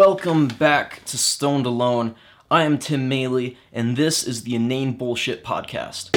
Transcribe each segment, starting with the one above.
Welcome back to Stoned Alone. I am Tim Maley, and this is the Inane Bullshit Podcast.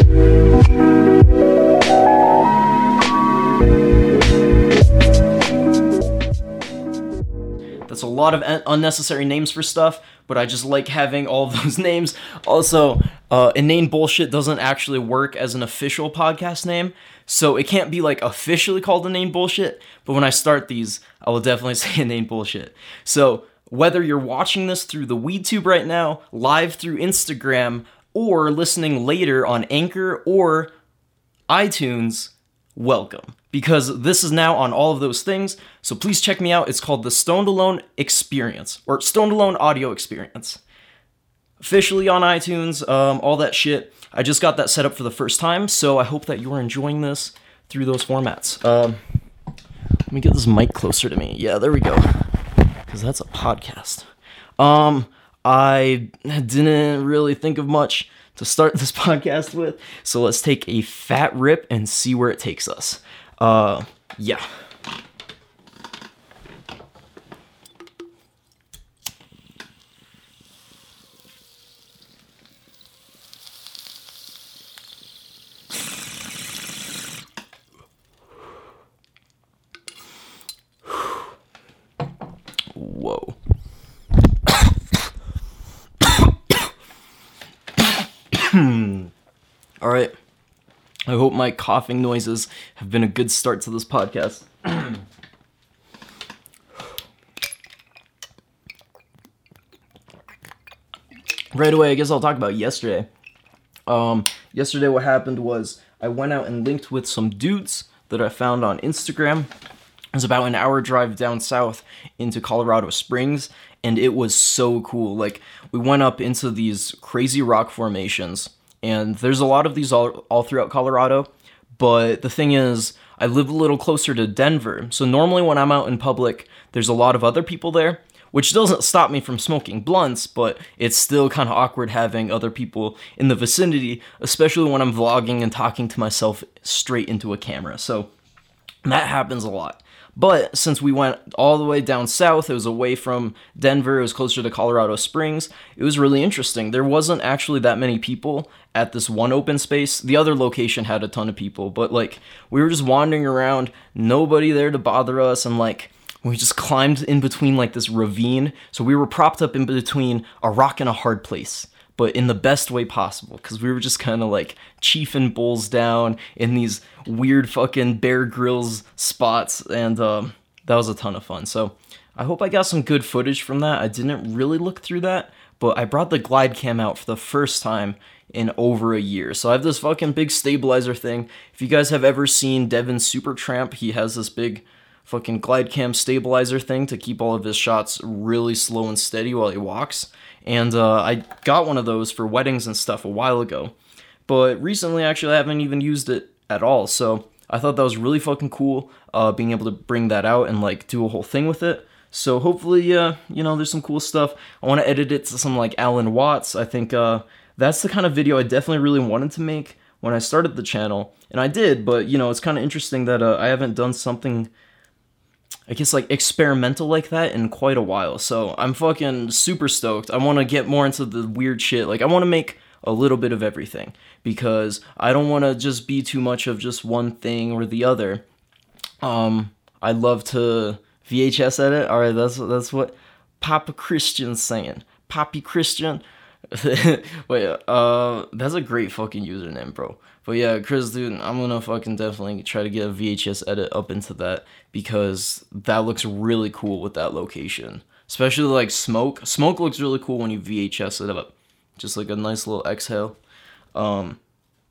That's a lot of un- unnecessary names for stuff, but I just like having all those names. Also, uh, Inane Bullshit doesn't actually work as an official podcast name, so it can't be like officially called Inane Bullshit, but when I start these, I will definitely say Inane Bullshit. So, whether you're watching this through the WeedTube right now, live through Instagram, or listening later on Anchor or iTunes, welcome. Because this is now on all of those things. So please check me out. It's called the Stoned Alone Experience, or Stoned Alone Audio Experience. Officially on iTunes, um, all that shit. I just got that set up for the first time, so I hope that you are enjoying this through those formats. Um, let me get this mic closer to me. Yeah, there we go. Because that's a podcast. Um, I didn't really think of much to start this podcast with, so let's take a fat rip and see where it takes us. Uh, yeah. Whoa. All right. I hope my coughing noises have been a good start to this podcast. right away, I guess I'll talk about yesterday. Um, yesterday, what happened was I went out and linked with some dudes that I found on Instagram. It was about an hour drive down south into Colorado Springs, and it was so cool. Like, we went up into these crazy rock formations, and there's a lot of these all, all throughout Colorado. But the thing is, I live a little closer to Denver, so normally when I'm out in public, there's a lot of other people there, which doesn't stop me from smoking blunts, but it's still kind of awkward having other people in the vicinity, especially when I'm vlogging and talking to myself straight into a camera. So that happens a lot. But since we went all the way down south, it was away from Denver, it was closer to Colorado Springs, it was really interesting. There wasn't actually that many people at this one open space. The other location had a ton of people, but like we were just wandering around, nobody there to bother us, and like we just climbed in between like this ravine. So we were propped up in between a rock and a hard place but in the best way possible because we were just kind of like chiefing bulls down in these weird fucking Bear Grylls spots and um, that was a ton of fun. So i hope i got some good footage from that. I didn't really look through that but i brought the glide cam out for the first time in over a year. So i have this fucking big stabilizer thing. If you guys have ever seen devin supertramp he has this big fucking glide cam stabilizer thing to keep all of his shots really slow and steady while he walks and uh, I got one of those for weddings and stuff a while ago. But recently, actually, I haven't even used it at all. So I thought that was really fucking cool, uh, being able to bring that out and like do a whole thing with it. So hopefully, uh, you know, there's some cool stuff. I want to edit it to some like Alan Watts. I think uh, that's the kind of video I definitely really wanted to make when I started the channel, and I did. But you know, it's kind of interesting that uh, I haven't done something I guess like experimental like that in quite a while. So I'm fucking super stoked. I want to get more into the weird shit. Like I want to make a little bit of everything because I don't want to just be too much of just one thing or the other. Um, I love to VHS edit. All right, that's that's what Papa Christian's saying. Poppy Christian. Wait, uh, that's a great fucking username, bro. But yeah, Chris, dude, I'm gonna fucking definitely try to get a VHS edit up into that because that looks really cool with that location. Especially like smoke. Smoke looks really cool when you VHS it up. Just like a nice little exhale. Um,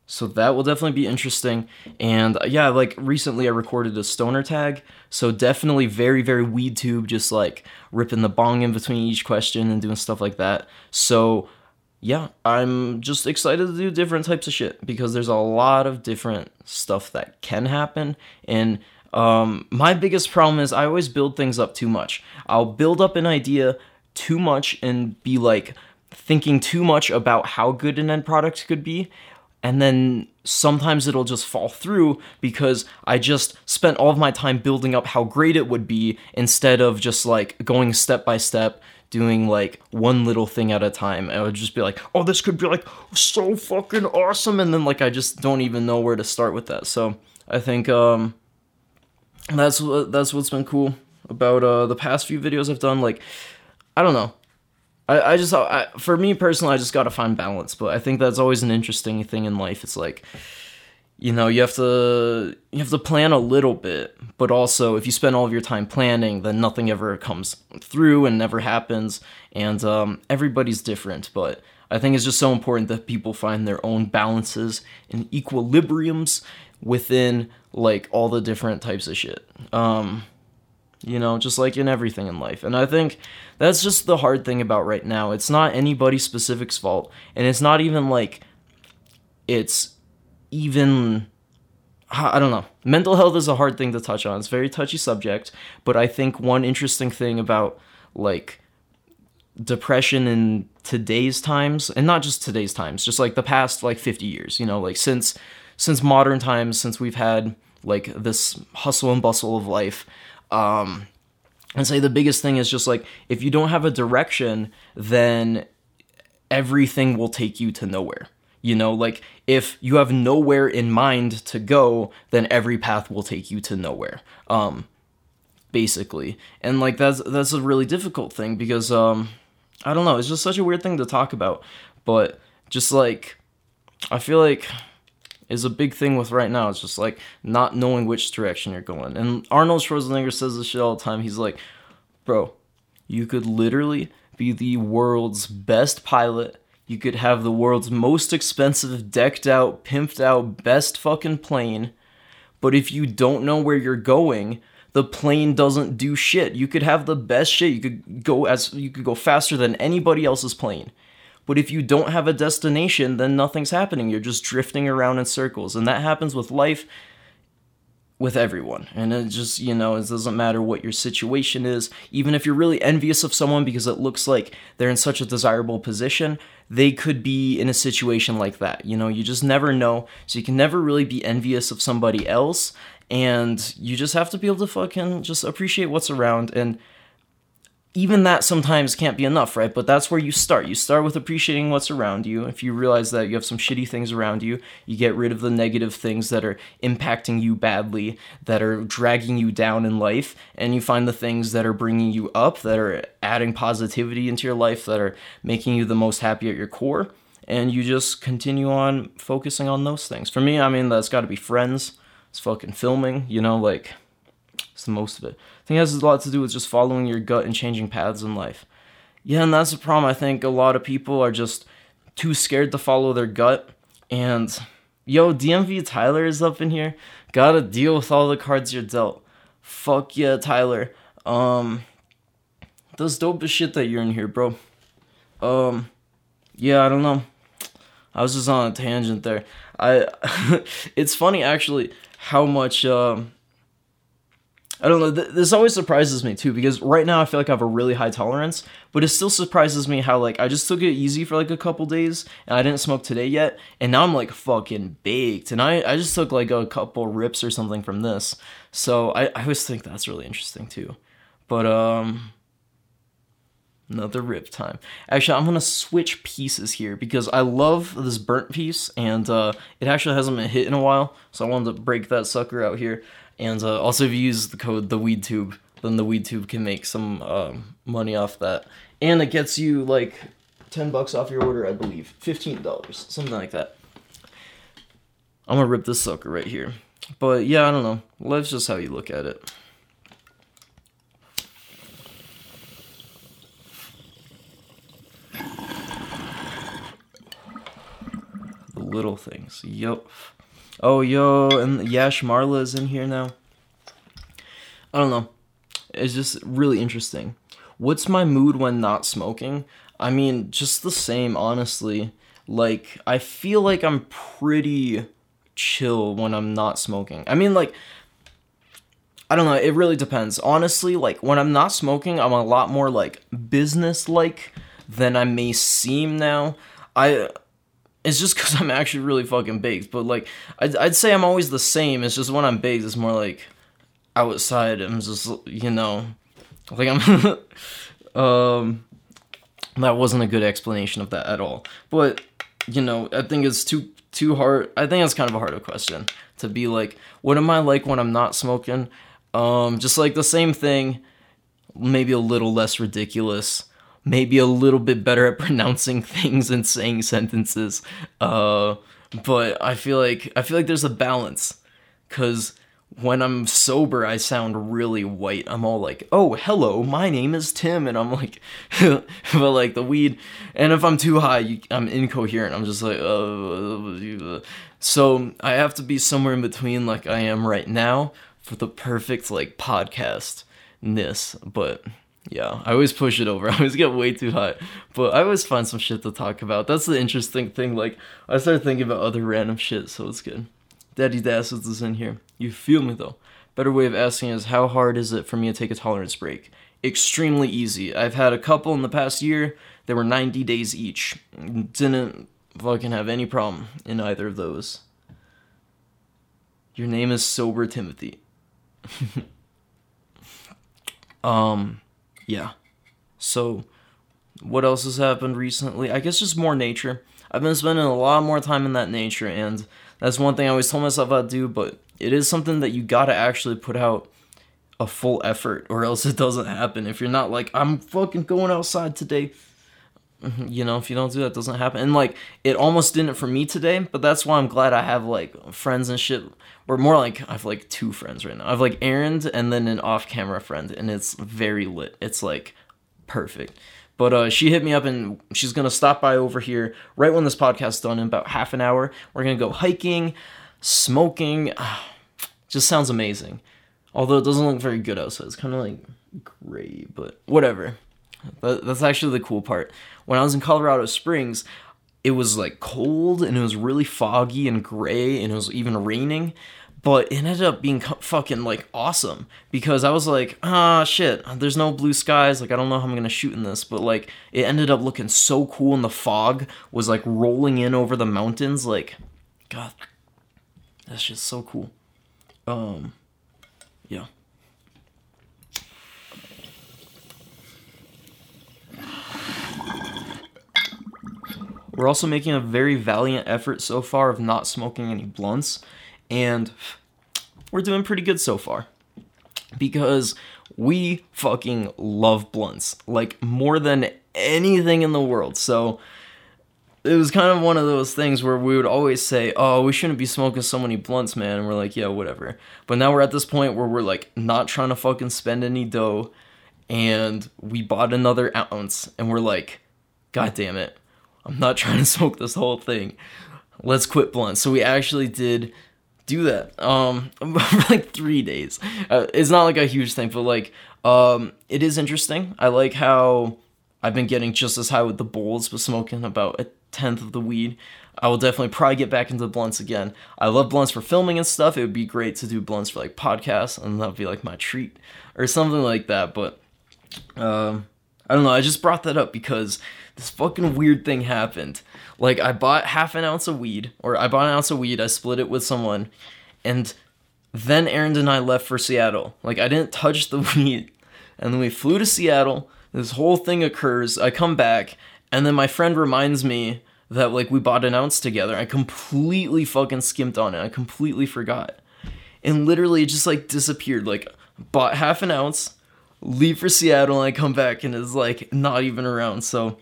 so that will definitely be interesting. And uh, yeah, like recently I recorded a stoner tag. So definitely very, very weed tube, just like ripping the bong in between each question and doing stuff like that. So yeah, I'm just excited to do different types of shit because there's a lot of different stuff that can happen. And um, my biggest problem is I always build things up too much. I'll build up an idea too much and be like thinking too much about how good an end product could be. and then sometimes it'll just fall through because I just spent all of my time building up how great it would be instead of just like going step by step doing like one little thing at a time. I would just be like, "Oh, this could be like so fucking awesome." And then like I just don't even know where to start with that. So, I think um that's what that's what's been cool about uh the past few videos I've done like I don't know. I, I just I, for me personally, I just got to find balance. But I think that's always an interesting thing in life. It's like you know you have to you have to plan a little bit but also if you spend all of your time planning then nothing ever comes through and never happens and um, everybody's different but i think it's just so important that people find their own balances and equilibriums within like all the different types of shit um, you know, just like in everything in life. And I think that's just the hard thing about right now. It's not anybody specific's fault, and it's not even like it's even I don't know. Mental health is a hard thing to touch on. It's a very touchy subject, but I think one interesting thing about like depression in today's times and not just today's times, just like the past like 50 years, you know, like since since modern times, since we've had like this hustle and bustle of life, um, and say the biggest thing is just like if you don't have a direction, then everything will take you to nowhere. You know, like if you have nowhere in mind to go, then every path will take you to nowhere. Um, basically, and like that's that's a really difficult thing because um, I don't know, it's just such a weird thing to talk about, but just like I feel like is a big thing with right now. It's just like not knowing which direction you're going. And Arnold Schwarzenegger says this shit all the time. He's like, bro, you could literally be the world's best pilot. You could have the world's most expensive, decked out, pimped out, best fucking plane. But if you don't know where you're going, the plane doesn't do shit. You could have the best shit. You could go as you could go faster than anybody else's plane. But if you don't have a destination, then nothing's happening. You're just drifting around in circles. And that happens with life, with everyone. And it just, you know, it doesn't matter what your situation is. Even if you're really envious of someone because it looks like they're in such a desirable position, they could be in a situation like that. You know, you just never know. So you can never really be envious of somebody else. And you just have to be able to fucking just appreciate what's around and even that sometimes can't be enough, right? But that's where you start. You start with appreciating what's around you. If you realize that you have some shitty things around you, you get rid of the negative things that are impacting you badly, that are dragging you down in life, and you find the things that are bringing you up, that are adding positivity into your life, that are making you the most happy at your core, and you just continue on focusing on those things. For me, I mean, that's got to be friends. It's fucking filming, you know, like it's the most of it. I think it has a lot to do with just following your gut and changing paths in life. Yeah, and that's the problem. I think a lot of people are just too scared to follow their gut. And yo, DMV Tyler is up in here. Gotta deal with all the cards you're dealt. Fuck yeah, Tyler. Um, that's dope as shit that you're in here, bro. Um, yeah, I don't know. I was just on a tangent there. I, it's funny actually how much um I don't know. Th- this always surprises me too because right now I feel like I have a really high tolerance, but it still surprises me how like I just took it easy for like a couple days and I didn't smoke today yet, and now I'm like fucking baked, and I I just took like a couple rips or something from this, so I I always think that's really interesting too, but um. Another rip time. Actually, I'm gonna switch pieces here because I love this burnt piece and uh, it actually hasn't been hit in a while, so I wanted to break that sucker out here. And uh, also, if you use the code the Weed Tube, then the Weed Tube can make some um, money off that, and it gets you like ten bucks off your order, I believe, fifteen dollars, something like that. I'm gonna rip this sucker right here, but yeah, I don't know. Life's just how you look at it. Little things. Yup. Oh, yo, and Yash Marla is in here now. I don't know. It's just really interesting. What's my mood when not smoking? I mean, just the same, honestly. Like, I feel like I'm pretty chill when I'm not smoking. I mean, like, I don't know, it really depends. Honestly, like, when I'm not smoking, I'm a lot more, like, business like than I may seem now. I it's just because I'm actually really fucking baked. But like, I'd, I'd say I'm always the same. It's just when I'm baked, it's more like outside. I'm just you know, like I'm. um, that wasn't a good explanation of that at all. But you know, I think it's too too hard. I think it's kind of a harder question to be like, what am I like when I'm not smoking? Um, just like the same thing, maybe a little less ridiculous maybe a little bit better at pronouncing things and saying sentences. Uh, but I feel like I feel like there's a balance because when I'm sober, I sound really white. I'm all like, "Oh, hello, my name is Tim," and I'm like, but like the weed. And if I'm too high, I'm incoherent. I'm just like, uh, so I have to be somewhere in between, like I am right now, for the perfect like podcast ness. But yeah, I always push it over. I always get way too hot. But I always find some shit to talk about. That's the interesting thing. Like, I started thinking about other random shit, so it's good. Daddy Dassets is in here. You feel me though. Better way of asking is how hard is it for me to take a tolerance break? Extremely easy. I've had a couple in the past year. They were 90 days each. Didn't fucking have any problem in either of those. Your name is Sober Timothy. um yeah. So, what else has happened recently? I guess just more nature. I've been spending a lot more time in that nature, and that's one thing I always told myself I'd do, but it is something that you gotta actually put out a full effort, or else it doesn't happen. If you're not like, I'm fucking going outside today, you know, if you don't do that, doesn't happen. And like, it almost didn't for me today, but that's why I'm glad I have like friends and shit. Or more like, I have like two friends right now. I have like Aaron and then an off camera friend, and it's very lit. It's like perfect. But uh, she hit me up and she's gonna stop by over here right when this podcast's done in about half an hour. We're gonna go hiking, smoking. Just sounds amazing. Although it doesn't look very good outside. It's kind of like gray, but whatever. But that's actually the cool part. When I was in Colorado Springs, it was like cold and it was really foggy and gray and it was even raining. But it ended up being fucking like awesome because I was like, ah, shit, there's no blue skies. Like, I don't know how I'm gonna shoot in this, but like, it ended up looking so cool and the fog was like rolling in over the mountains. Like, God, that's just so cool. Um, yeah. We're also making a very valiant effort so far of not smoking any blunts, and we're doing pretty good so far. Because we fucking love blunts, like more than anything in the world. So it was kind of one of those things where we would always say, "Oh, we shouldn't be smoking so many blunts, man." And we're like, "Yeah, whatever." But now we're at this point where we're like not trying to fucking spend any dough, and we bought another ounce, and we're like, "God damn it, I'm not trying to smoke this whole thing. Let's quit blunt. So we actually did do that um for like three days. Uh, it's not like a huge thing but like um it is interesting. I like how i've been getting just as high with the bowls but smoking about a tenth of the weed. I will definitely probably get back into blunts again. I love blunts for filming and stuff. It would be great to do blunts for like podcasts and that would be like my treat or something like that but um i don't know. I just brought that up because this fucking weird thing happened. Like I bought half an ounce of weed, or I bought an ounce of weed, I split it with someone, and then Aaron and I left for Seattle. Like I didn't touch the weed. And then we flew to Seattle. This whole thing occurs. I come back, and then my friend reminds me that like we bought an ounce together. I completely fucking skimped on it. I completely forgot. And literally it just like disappeared. Like bought half an ounce, leave for Seattle, and I come back and it's like not even around. So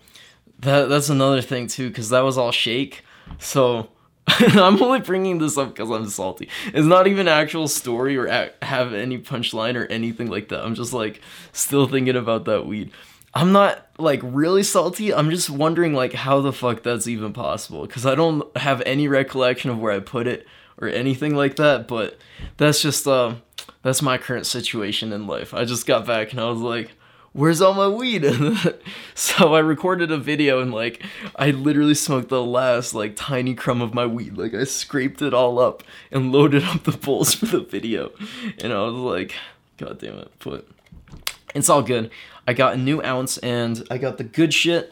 that that's another thing too, because that was all shake. So I'm only bringing this up because I'm salty. It's not even actual story or have any punchline or anything like that. I'm just like still thinking about that weed. I'm not like really salty. I'm just wondering like how the fuck that's even possible because I don't have any recollection of where I put it or anything like that. But that's just uh, that's my current situation in life. I just got back and I was like, where's all my weed? so I recorded a video and like I literally smoked the last like tiny crumb of my weed. Like I scraped it all up and loaded up the bowls for the video. And I was like, God damn it. But it's all good. I got a new ounce and I got the good shit.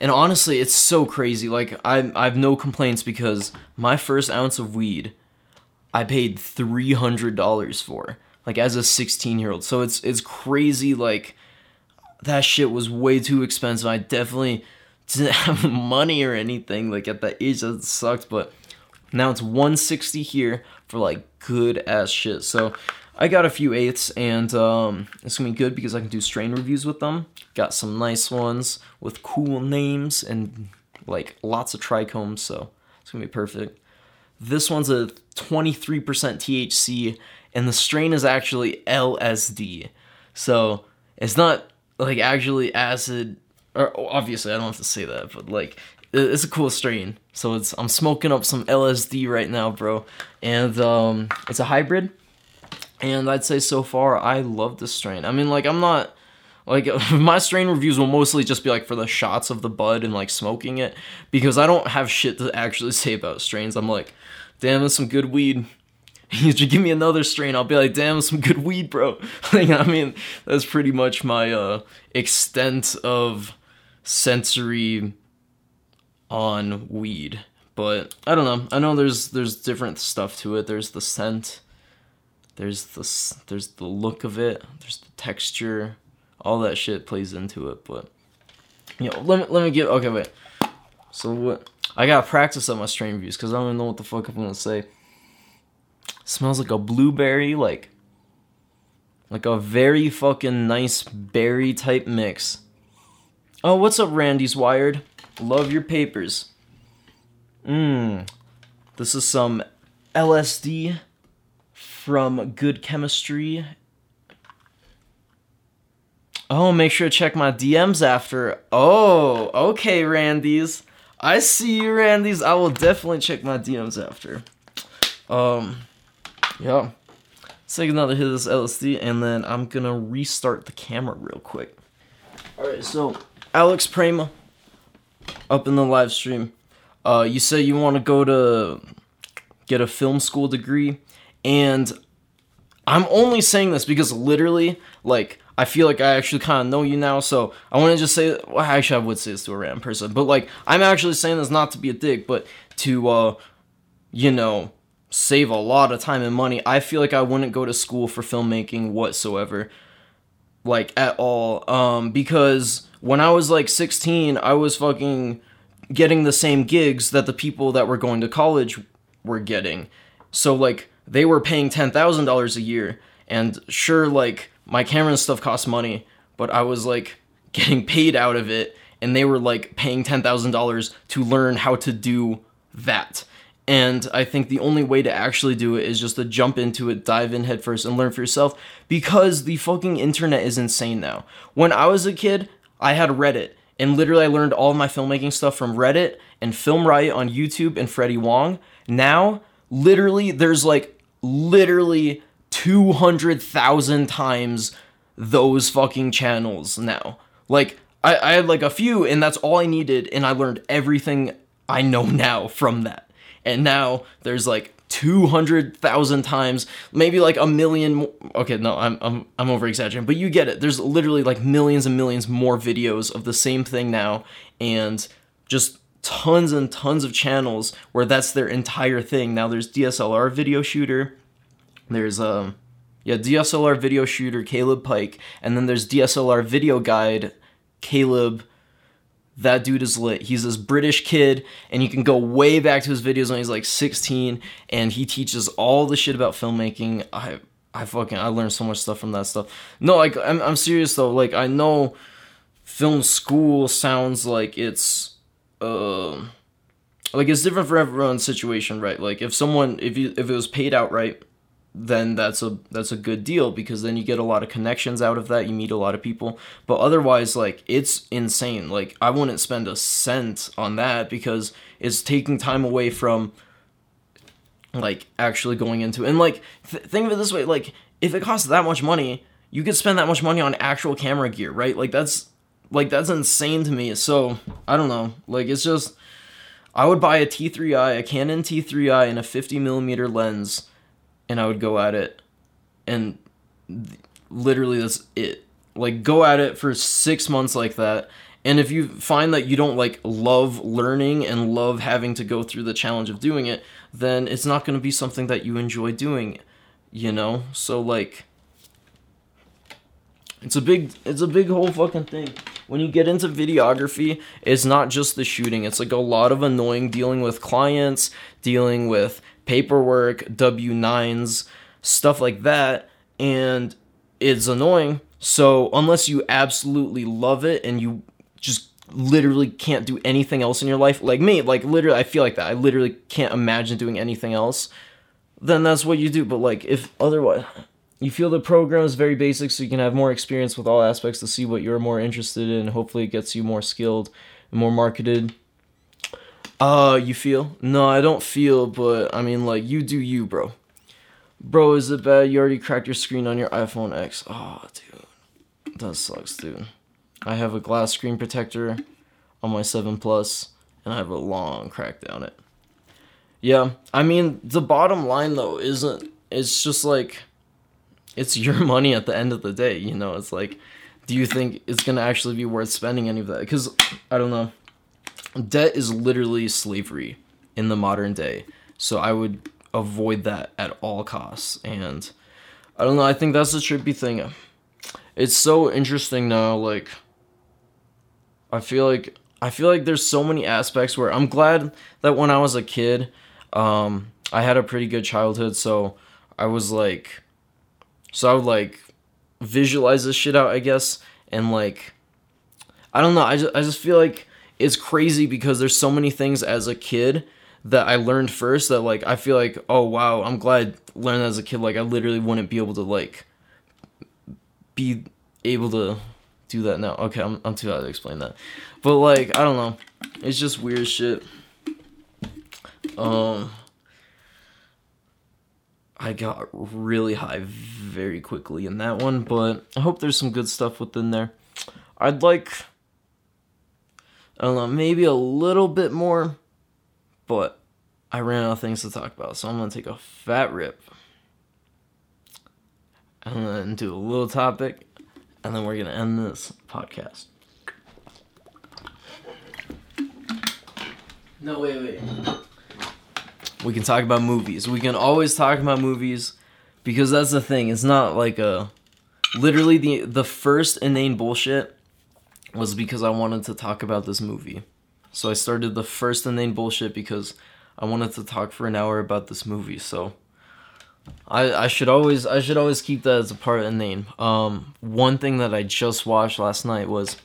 And honestly, it's so crazy. Like I I have no complaints because my first ounce of weed I paid $300 for like as a 16 year old. So it's it's crazy like that shit was way too expensive. I definitely didn't have money or anything like at that age that sucked, but now it's 160 here for like good ass shit. So I got a few eighths and um, it's gonna be good because I can do strain reviews with them. Got some nice ones with cool names and like lots of trichomes, so it's gonna be perfect. This one's a 23% THC and the strain is actually LSD. So it's not like actually acid or obviously I don't have to say that, but like it's a cool strain. So it's I'm smoking up some LSD right now, bro. And um it's a hybrid. And I'd say so far I love this strain. I mean like I'm not like my strain reviews will mostly just be like for the shots of the bud and like smoking it because I don't have shit to actually say about strains. I'm like, damn, that's some good weed. You should give me another strain. I'll be like, damn, some good weed, bro. like, I mean, that's pretty much my uh, extent of sensory on weed. But I don't know. I know there's there's different stuff to it. There's the scent. There's the there's the look of it. There's the texture. All that shit plays into it. But you know, let me let me get okay. Wait. So what? I gotta practice on my strain reviews because I don't even know what the fuck I'm gonna say. Smells like a blueberry, like like a very fucking nice berry type mix. Oh, what's up, Randy's Wired? Love your papers. Mmm. This is some LSD from Good Chemistry. Oh, make sure to check my DMs after. Oh, okay, Randy's. I see you, Randy's. I will definitely check my DMs after. Um, yeah. Take another hit of this LSD, and then I'm gonna restart the camera real quick. Alright, so Alex Prema up in the live stream. Uh, you said you want to go to get a film school degree, and I'm only saying this because literally, like, I feel like I actually kind of know you now, so I want to just say, well, actually, I would say this to a random person, but like, I'm actually saying this not to be a dick, but to, uh, you know, save a lot of time and money. I feel like I wouldn't go to school for filmmaking whatsoever, like at all, um, because when I was like 16, I was fucking getting the same gigs that the people that were going to college were getting. So like they were paying $10,000 a year and sure like my camera and stuff cost money, but I was like getting paid out of it and they were like paying $10,000 to learn how to do that. And I think the only way to actually do it is just to jump into it, dive in headfirst, and learn for yourself because the fucking internet is insane now. When I was a kid, I had Reddit, and literally I learned all my filmmaking stuff from Reddit and Film Riot on YouTube and Freddie Wong. Now, literally, there's like literally 200,000 times those fucking channels now. Like, I, I had like a few, and that's all I needed, and I learned everything I know now from that and now there's like 200,000 times, maybe like a million. okay, no, I'm I'm I'm over exaggerating, but you get it. There's literally like millions and millions more videos of the same thing now and just tons and tons of channels where that's their entire thing. Now there's DSLR video shooter. There's um yeah, DSLR video shooter Caleb Pike and then there's DSLR video guide Caleb that dude is lit. He's this British kid, and you can go way back to his videos when he's like 16, and he teaches all the shit about filmmaking. I I fucking I learned so much stuff from that stuff. No, like I'm I'm serious though. Like I know film school sounds like it's uh like it's different for everyone's situation, right? Like if someone if you if it was paid outright then that's a that's a good deal because then you get a lot of connections out of that. You meet a lot of people. But otherwise like it's insane. Like i wouldn't spend a cent on that because it's taking time away from like actually going into and like th- think of it this way. Like if it costs that much money you could spend that much money on actual camera gear right? Like that's like that's insane to me. So i don't know. Like it's just i would buy a t3i a canon t3i and a 50 millimeter lens and I would go at it, and th- literally that's it. Like go at it for six months like that, And if you find that you don't like love learning and love having to go through the challenge of doing it, then it's not going to be something that you enjoy doing, you know? So like it's a big it's a big whole fucking thing. When you get into videography, it's not just the shooting. It's like a lot of annoying dealing with clients, dealing with paperwork, W9s, stuff like that, and it's annoying. So, unless you absolutely love it and you just literally can't do anything else in your life, like me, like literally I feel like that. I literally can't imagine doing anything else. Then that's what you do. But like if otherwise you feel the program is very basic so you can have more experience with all aspects to see what you're more interested in hopefully it gets you more skilled and more marketed uh you feel? No i don't feel but i mean like you do you bro. Bro is it bad you already cracked your screen on your iphone x? Oh dude. That sucks dude. I have a glass screen protector on my 7 plus and i have a long crack down it. Yeah i mean the bottom line though isn't it's just like it's your money at the end of the day you know? It's like do you think it's to actually be worth spending any of that? Because i don't know debt is literally slavery in the modern day. So i would avoid that at all costs. And i don't know i think that's the trippy thing. It's so interesting now like i feel like i feel like there's so many aspects where i'm glad that when i was a kid um i had a pretty good childhood. So i was like so I would like visualize this shit out, I guess, and like I don't know, I just I just feel like it's crazy because there's so many things as a kid that I learned first that like I feel like oh wow, I'm glad I learned as a kid like I literally wouldn't be able to like be able to do that now. Okay, I'm I'm too hard to explain that. But like I don't know. It's just weird shit. Um I got really high very quickly in that one, but I hope there's some good stuff within there. I'd like, I don't know, maybe a little bit more, but I ran out of things to talk about, so I'm gonna take a fat rip. And then do a little topic, and then we're gonna end this podcast. No, wait, wait. We can talk about movies. We can always talk about movies because that's the thing. It's not like a literally the the first inane bullshit was because I wanted to talk about this movie. So I started the first inane bullshit because I wanted to talk for an hour about this movie. So I I should always I should always keep that as a part of inane. Um one thing that I just watched last night was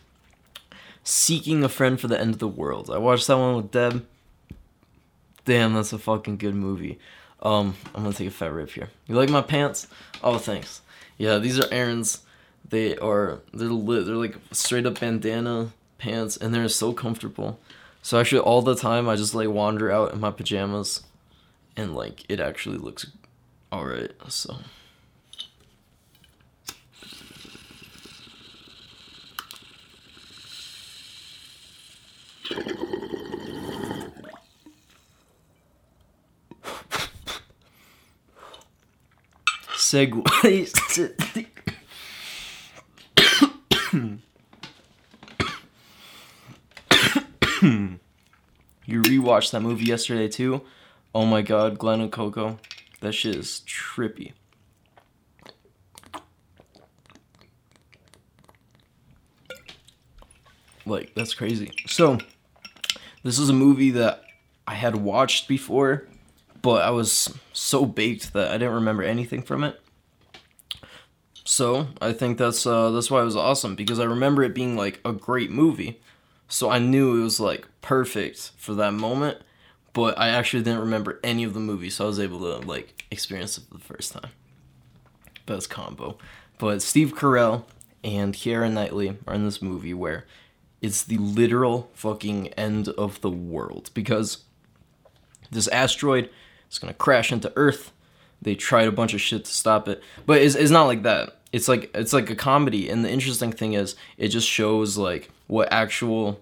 Seeking a Friend for the End of the World. I watched that one with Deb Damn, that's a fucking good movie. Um, I'm gonna take a fat rip here. You like my pants? Oh, thanks. Yeah, these are Aaron's. They are they're lit. They're like straight up bandana pants, and they're so comfortable. So actually, all the time I just like wander out in my pajamas, and like it actually looks all right. So. segue. you rewatched that movie yesterday too? Oh my god, Glenn and Coco. That shit is trippy. Like, that's crazy. So, this is a movie that I had watched before but I was so baked that I didn't remember anything from it. So I think that's uh, that's why it was awesome because I remember it being like a great movie, so I knew it was like perfect for that moment. But I actually didn't remember any of the movie, so I was able to like experience it for the first time. Best combo. But Steve Carell and Keira Knightley are in this movie where it's the literal fucking end of the world because this asteroid it's gonna crash into Earth. They tried a bunch of shit to stop it, but it's, it's not like that. It's like it's like a comedy, and the interesting thing is, it just shows like what actual,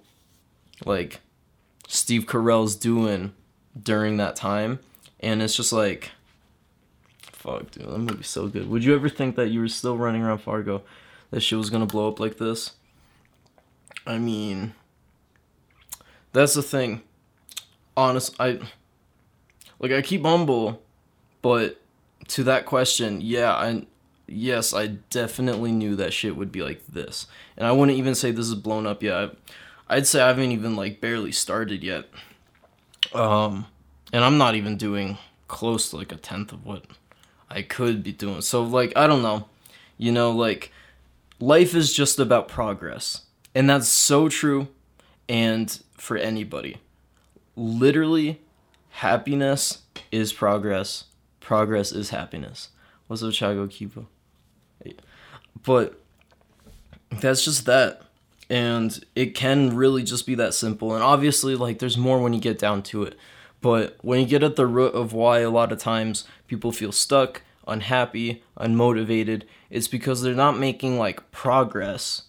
like, Steve Carell's doing during that time, and it's just like, fuck, dude, that movie's so good. Would you ever think that you were still running around Fargo, that shit was gonna blow up like this? I mean, that's the thing. Honest, I like I keep humble, but to that question, yeah, I yes, I definitely knew that shit would be like this, and I wouldn't even say this is blown up yet. I'd say I haven't even like barely started yet. Um, and I'm not even doing close to like a tenth of what I could be doing. So like I don't know, you know, like life is just about progress, and that's so true, and for anybody, literally, happiness is progress. Progress is happiness. What's up, Chago Kipo? But that's just that. And it can really just be that simple. And obviously, like, there's more when you get down to it. But when you get at the root of why a lot of times people feel stuck, unhappy, unmotivated, it's because they're not making like progress.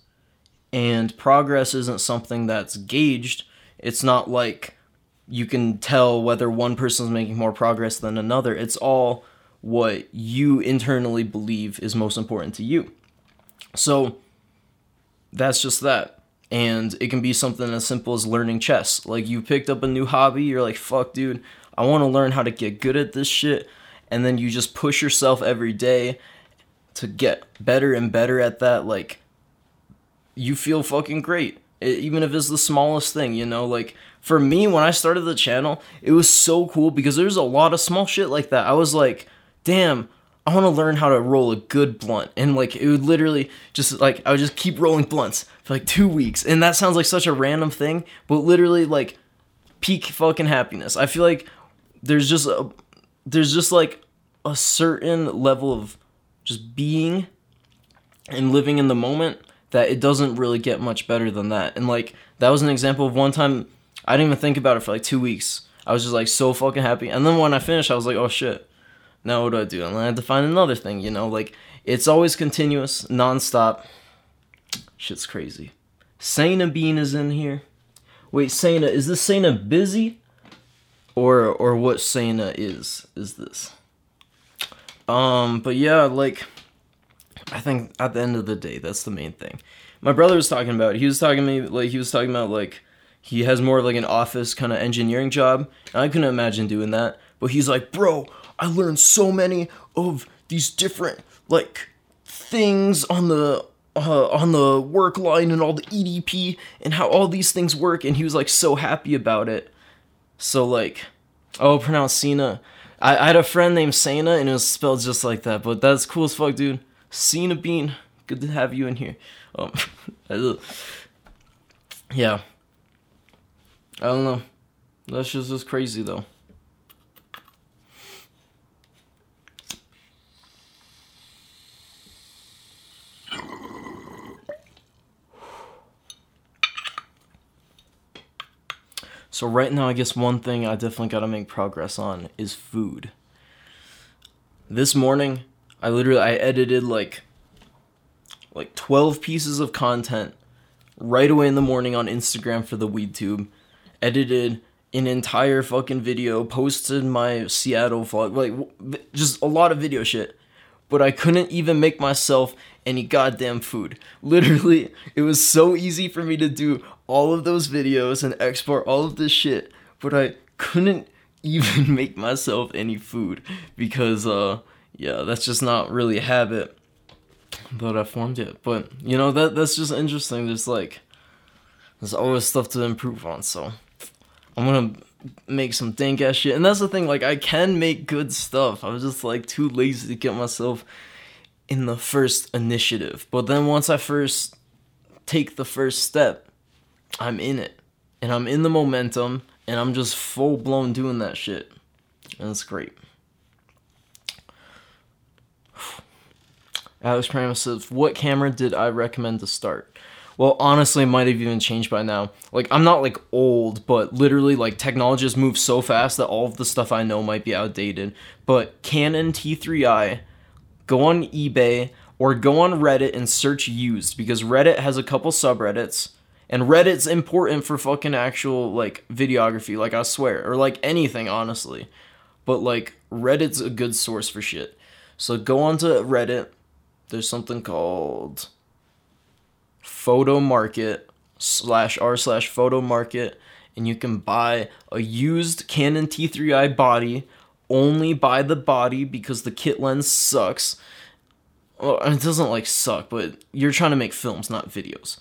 And progress isn't something that's gauged. It's not like you can tell whether one person's making more progress than another. It's all what you internally believe is most important to you. So that's just that. And it can be something as simple as learning chess. Like you picked up a new hobby, you're like, fuck, dude, I want to learn how to get good at this shit. And then you just push yourself every day to get better and better at that. Like, you feel fucking great. It, even if it's the smallest thing, you know? Like, for me, when I started the channel, it was so cool because there's a lot of small shit like that. I was like, damn, I want to learn how to roll a good blunt. And like it would literally just like I would just keep rolling blunts for like 2 weeks. And that sounds like such a random thing, but literally like peak fucking happiness. I feel like there's just a there's just like a certain level of just being and living in the moment that it doesn't really get much better than that. And like that was an example of one time I didn't even think about it for like 2 weeks. I was just like so fucking happy. And then when I finished, I was like, "Oh shit." Now what do I do? And I had to find another thing, you know, like it's always continuous, nonstop. Shit's crazy. Sana Bean is in here. Wait, Sana, is this Sana busy? Or or what Sana is is this? Um, but yeah, like I think at the end of the day, that's the main thing. My brother was talking about. He was talking to me like he was talking about like he has more of like an office kind of engineering job. I couldn't imagine doing that. But he's like, bro, I learned so many of these different like things on the uh, on the work line and all the EDP and how all these things work, and he was like so happy about it. So like, oh, pronounce Cena. I, I had a friend named Sana, and it was spelled just like that. But that's cool as fuck, dude. Cena Bean, good to have you in here. Um, yeah. I don't know. That's just just crazy though. So right now, I guess one thing I definitely got to make progress on is food. This morning, I literally I edited like like 12 pieces of content right away in the morning on Instagram for the WeedTube. Edited an entire fucking video, posted my Seattle vlog, like just a lot of video shit. But I couldn't even make myself any goddamn food. Literally, it was so easy for me to do all of those videos and export all of this shit, but I couldn't even make myself any food because uh yeah, that's just not really a habit that I formed yet. But you know that that's just interesting. There's like there's always stuff to improve on, so I'm gonna make some dank ass shit. And that's the thing, like I can make good stuff. I was just like too lazy to get myself in the first initiative. But then once I first take the first step, I'm in it. And I'm in the momentum and I'm just full blown doing that shit. And it's great. Alex Pramus says, What camera did I recommend to start? Well, honestly, it might have even changed by now. Like, I'm not like old, but literally, like, technology has moved so fast that all of the stuff I know might be outdated. But Canon T3i, go on eBay or go on Reddit and search used because Reddit has a couple subreddits and Reddit's important for fucking actual like videography, like I swear, or like anything honestly. But like Reddit's a good source for shit. So go onto Reddit. There's something called Photo Market slash r slash photo market and you can buy a used Canon T3i body. Only buy the body because the kit lens sucks. Well, it doesn't like suck, but you're trying to make films, not videos.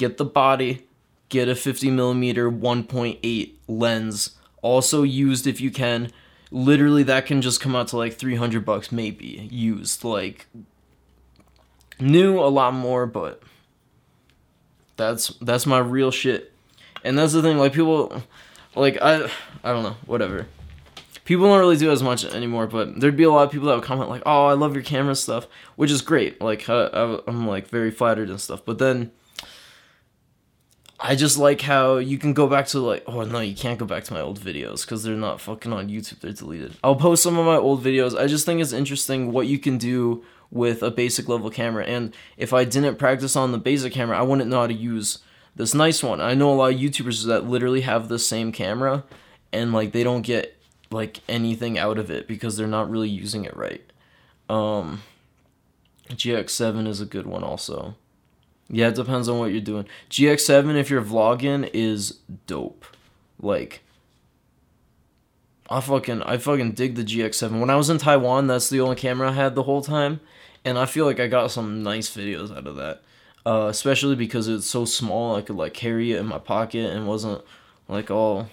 Get the body, get a 50 millimeter 1.8 lens, also used if you can. Literally, that can just come out to like 300 bucks, maybe used. Like new, a lot more, but that's that's my real shit. And that's the thing, like people, like I, I don't know, whatever. People don't really do as much anymore, but there'd be a lot of people that would comment like, "Oh, I love your camera stuff," which is great. Like I, I'm like very flattered and stuff. But then I just like how you can go back to like, oh no, you can't go back to my old videos because they're not fucking on YouTube. They're deleted. I'll post some of my old videos. I just think it's interesting what you can do with a basic level camera. And if I didn't practice on the basic camera, I wouldn't know how to use this nice one. I know a lot of YouTubers that literally have the same camera and like they don't get like anything out of it because they're not really using it right. Um GX7 is a good one also. Yeah, it depends on what you're doing. GX7 if you're vlogging is dope. Like I fucking I fucking dig the GX7. When I was in Taiwan, that's the only camera I had the whole time, and I feel like I got some nice videos out of that. Uh, especially because it's so small, I could like carry it in my pocket and wasn't like all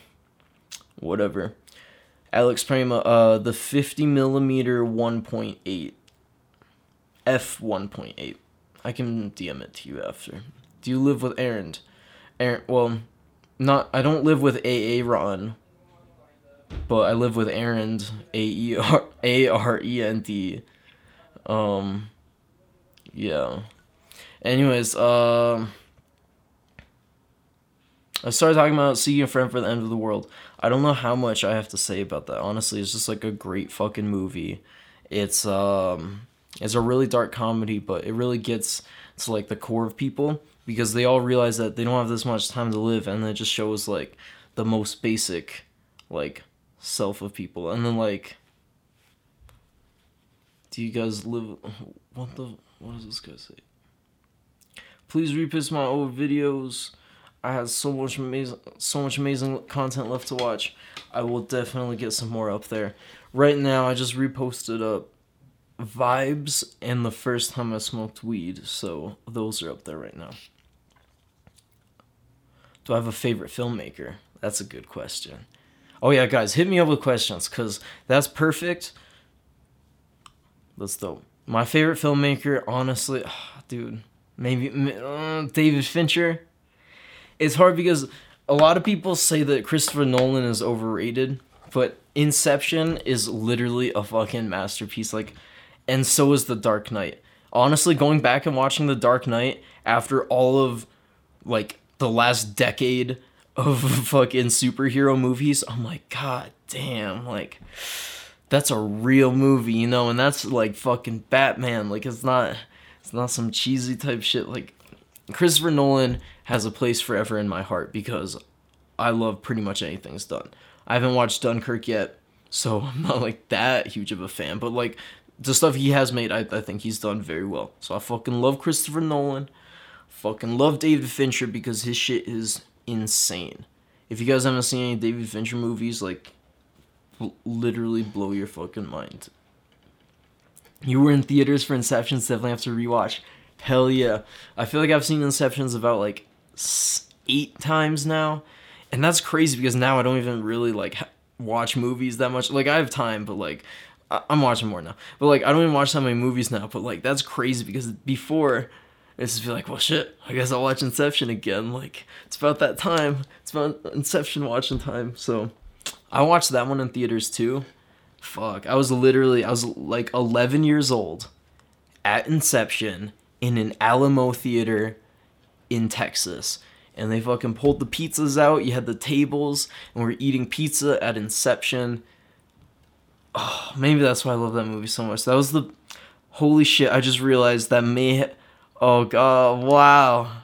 whatever. Alex Prima, uh, the 50 millimeter 1.8, f 1.8. I can DM it to you after. Do you live with Aaron? Aaron, well, not. I don't live with AA Ron, but I live with Aaron. A E R A R E N D. Um. Yeah. Anyways, um. I started talking about Seeking a Friend for the End of the World. I don't know how much I have to say about that. Honestly, it's just like a great fucking movie. It's um it's a really dark comedy, but it really gets to like the core of people because they all realize that they don't have this much time to live and it just shows like the most basic like self of people. And then like do you guys live what the what does this guy say? Please repost my old videos. I have so much amazing, so much amazing content left to watch. I will definitely get some more up there. Right now, I just reposted up vibes and the first time I smoked weed, so those are up there right now. Do I have a favorite filmmaker? That's a good question. Oh yeah, guys, hit me up with questions because that's perfect. Let's dope. My favorite filmmaker, honestly, oh, dude, maybe uh, David Fincher. It's hard because a lot of people say that Christopher Nolan is overrated, but Inception is literally a fucking masterpiece. Like, and so is The Dark Knight. Honestly, going back and watching The Dark Knight after all of like the last decade of fucking superhero movies, I'm like, god damn, like that's a real movie, you know, and that's like fucking Batman. Like it's not it's not some cheesy type shit like Christopher Nolan has a place forever in my heart because I love pretty much anything he's done. I haven't watched Dunkirk yet, so I'm not like that huge of a fan, but like the stuff he has made, I, I think he's done very well. So I fucking love Christopher Nolan. Fucking love David Fincher because his shit is insane. If you guys haven't seen any David Fincher movies, like, literally blow your fucking mind. You were in theaters for Inception, definitely have to rewatch. Hell yeah. I feel like I've seen Inceptions about like eight times now. And that's crazy because now I don't even really like watch movies that much. Like I have time, but like I- am watching more now. But like I don't even watch that many movies now. But like that's crazy because before it's just be like, well shit, I guess I'll watch Inception again. Like it's about that time. It's about Inception watching time. So I watched that one in theaters too. Fuck. I was literally I was like 11 years old at Inception in an Alamo theater in Texas. And they fucking pulled the pizzas out. You had the tables, and we are eating pizza at Inception. Oh, maybe that's why I love that movie so much. That was the holy shit. I just realized that may. Oh god! Wow,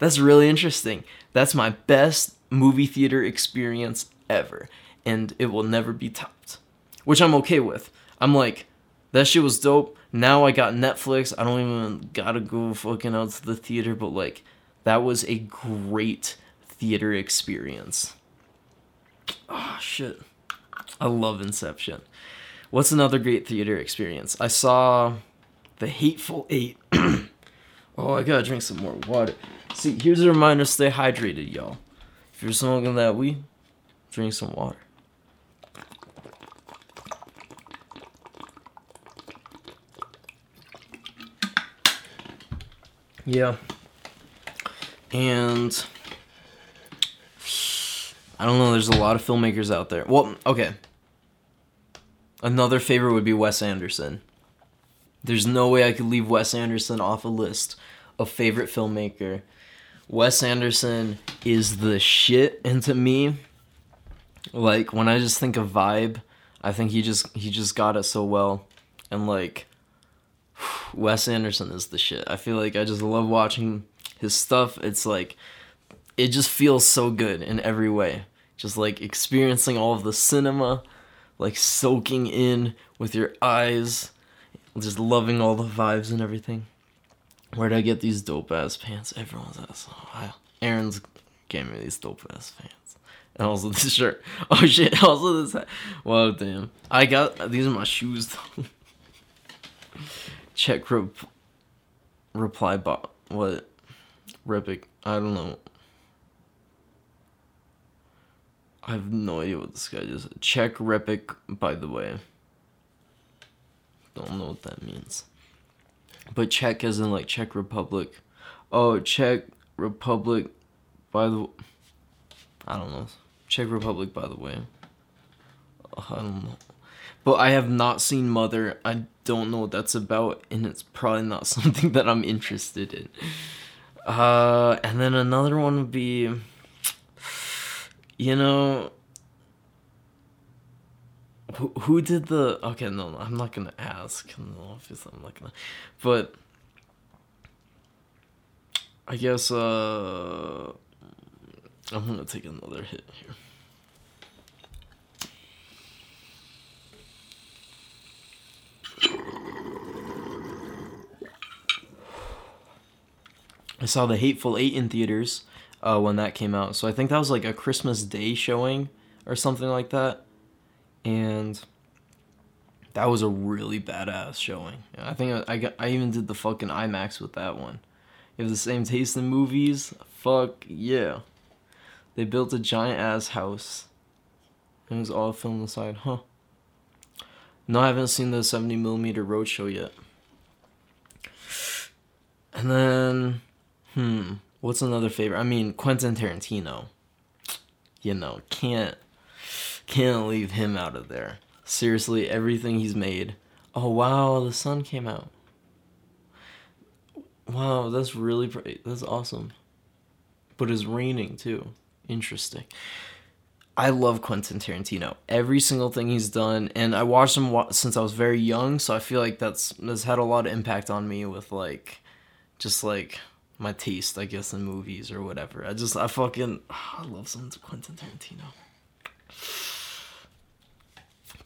that's really interesting. That's my best movie theater experience ever, and it will never be topped. Which I'm okay with. I'm like, that shit was dope. Now I got Netflix. I don't even gotta go fucking out to the theater, but like That was a great theater experience. Oh shit. I love Inception. What's another great theater experience? I saw The Hateful Eight. oh, I gotta drink some more water. See, here's a reminder stay hydrated, y'all. If you're smoking that weed, drink some water. Yeah. And I don't know, there's a lot of filmmakers out there. Well, okay. Another favorite would be Wes Anderson. There's no way I could leave Wes Anderson off a list of favorite filmmaker. Wes Anderson is the shit and to me like when I just think of vibe, I think he just he just got it so well and like Wes Anderson is the shit. I feel like I just love watching his stuff. It's like it just feels so good in every way. Just like experiencing all of the cinema, like soaking in with your eyes, just loving all the vibes and everything. Where'd I get these dope ass pants? Everyone's. Oh, Aaron's gave me these dope ass pants. And also this shirt. Oh shit, also this hat. Wow, damn. I got, these are my shoes though. Check rep- reply bot. What? Repic. I don't know. I have no idea what this guy just. Czech Repic, by the way. Don't know what that means. But Czech as in like Czech Republic. Oh, Czech Republic, by the I don't know. Czech Republic, by the way. I don't know. But I have not seen Mother. I don't know what that's about, and it's probably not something that I'm interested in. Uh, and then another one would be, you know, who, who did the? Okay, no, no, I'm not gonna ask. No, obviously, I'm not gonna. But I guess uh, I'm gonna take another hit here. I saw the Hateful Eight in theaters uh, when that came out. So I think that was like a Christmas Day showing or something like that. And that was a really badass showing. I think I, I, I even did the fucking IMAX with that one. You have the same taste in movies? Fuck yeah. They built a giant ass house. And it was all filmed inside, huh? No, I haven't seen the 70mm Roadshow yet. And then Hmm. What's another favorite? I mean, Quentin Tarantino. You know, can't can't leave him out of there. Seriously, everything he's made. Oh wow, the sun came out. Wow, that's really pretty. That's awesome. But it's raining too. Interesting. I love Quentin Tarantino. Every single thing he's done, and I watched him since I was very young, so I feel like that's that's had a lot of impact on me with like, just like my taste, I guess, in movies or whatever. I just I fucking I love some Quentin Tarantino.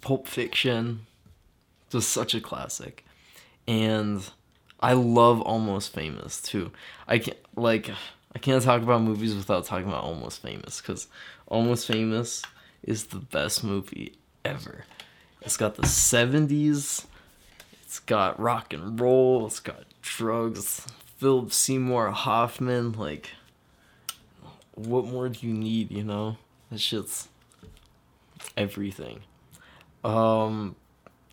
Pulp Fiction, just such a classic, and I love Almost Famous too. I can't like I can't talk about movies without talking about Almost Famous because Almost Famous is the best movie ever. It's got the 70s, it's got rock and roll, it's got drugs, Philip Seymour Hoffman, like, what more do you need, you know? That shit's everything. Um,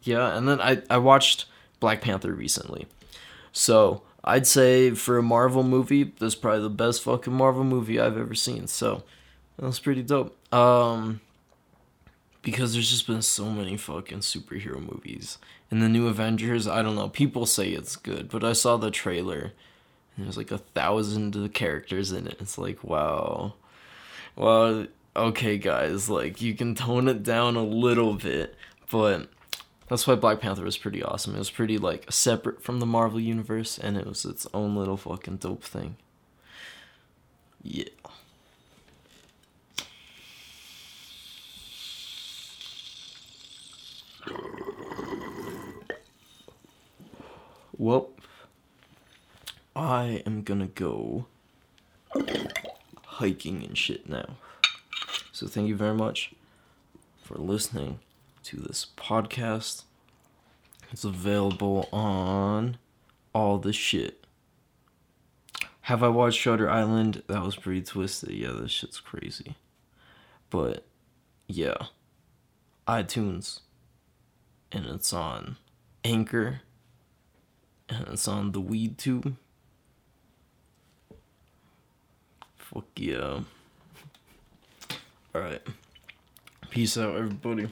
yeah, and then I, I watched Black Panther recently. So, I'd say for a Marvel movie, that's probably the best fucking Marvel movie I've ever seen. So, that was pretty dope. Um, because there's just been so many fucking superhero movies. In the new Avengers, I don't know. People say it's good, but I saw the trailer there's like a thousand characters in it. It's like, wow. Well, okay, guys, like you can tone it down a little bit, but that's why Black Panther was pretty awesome. It was pretty like separate from the Marvel universe, and it was its own little fucking dope thing. Yeah. Well, I am gonna go hiking and shit now. So thank you very much for listening to this podcast. It's available on all the shit. Have I watched Shutter Island? That was pretty twisted. Yeah, this shit's crazy. But yeah, iTunes, and it's on Anchor, and it's on the Weed Tube. Fuck yeah. Alright. Peace out, everybody.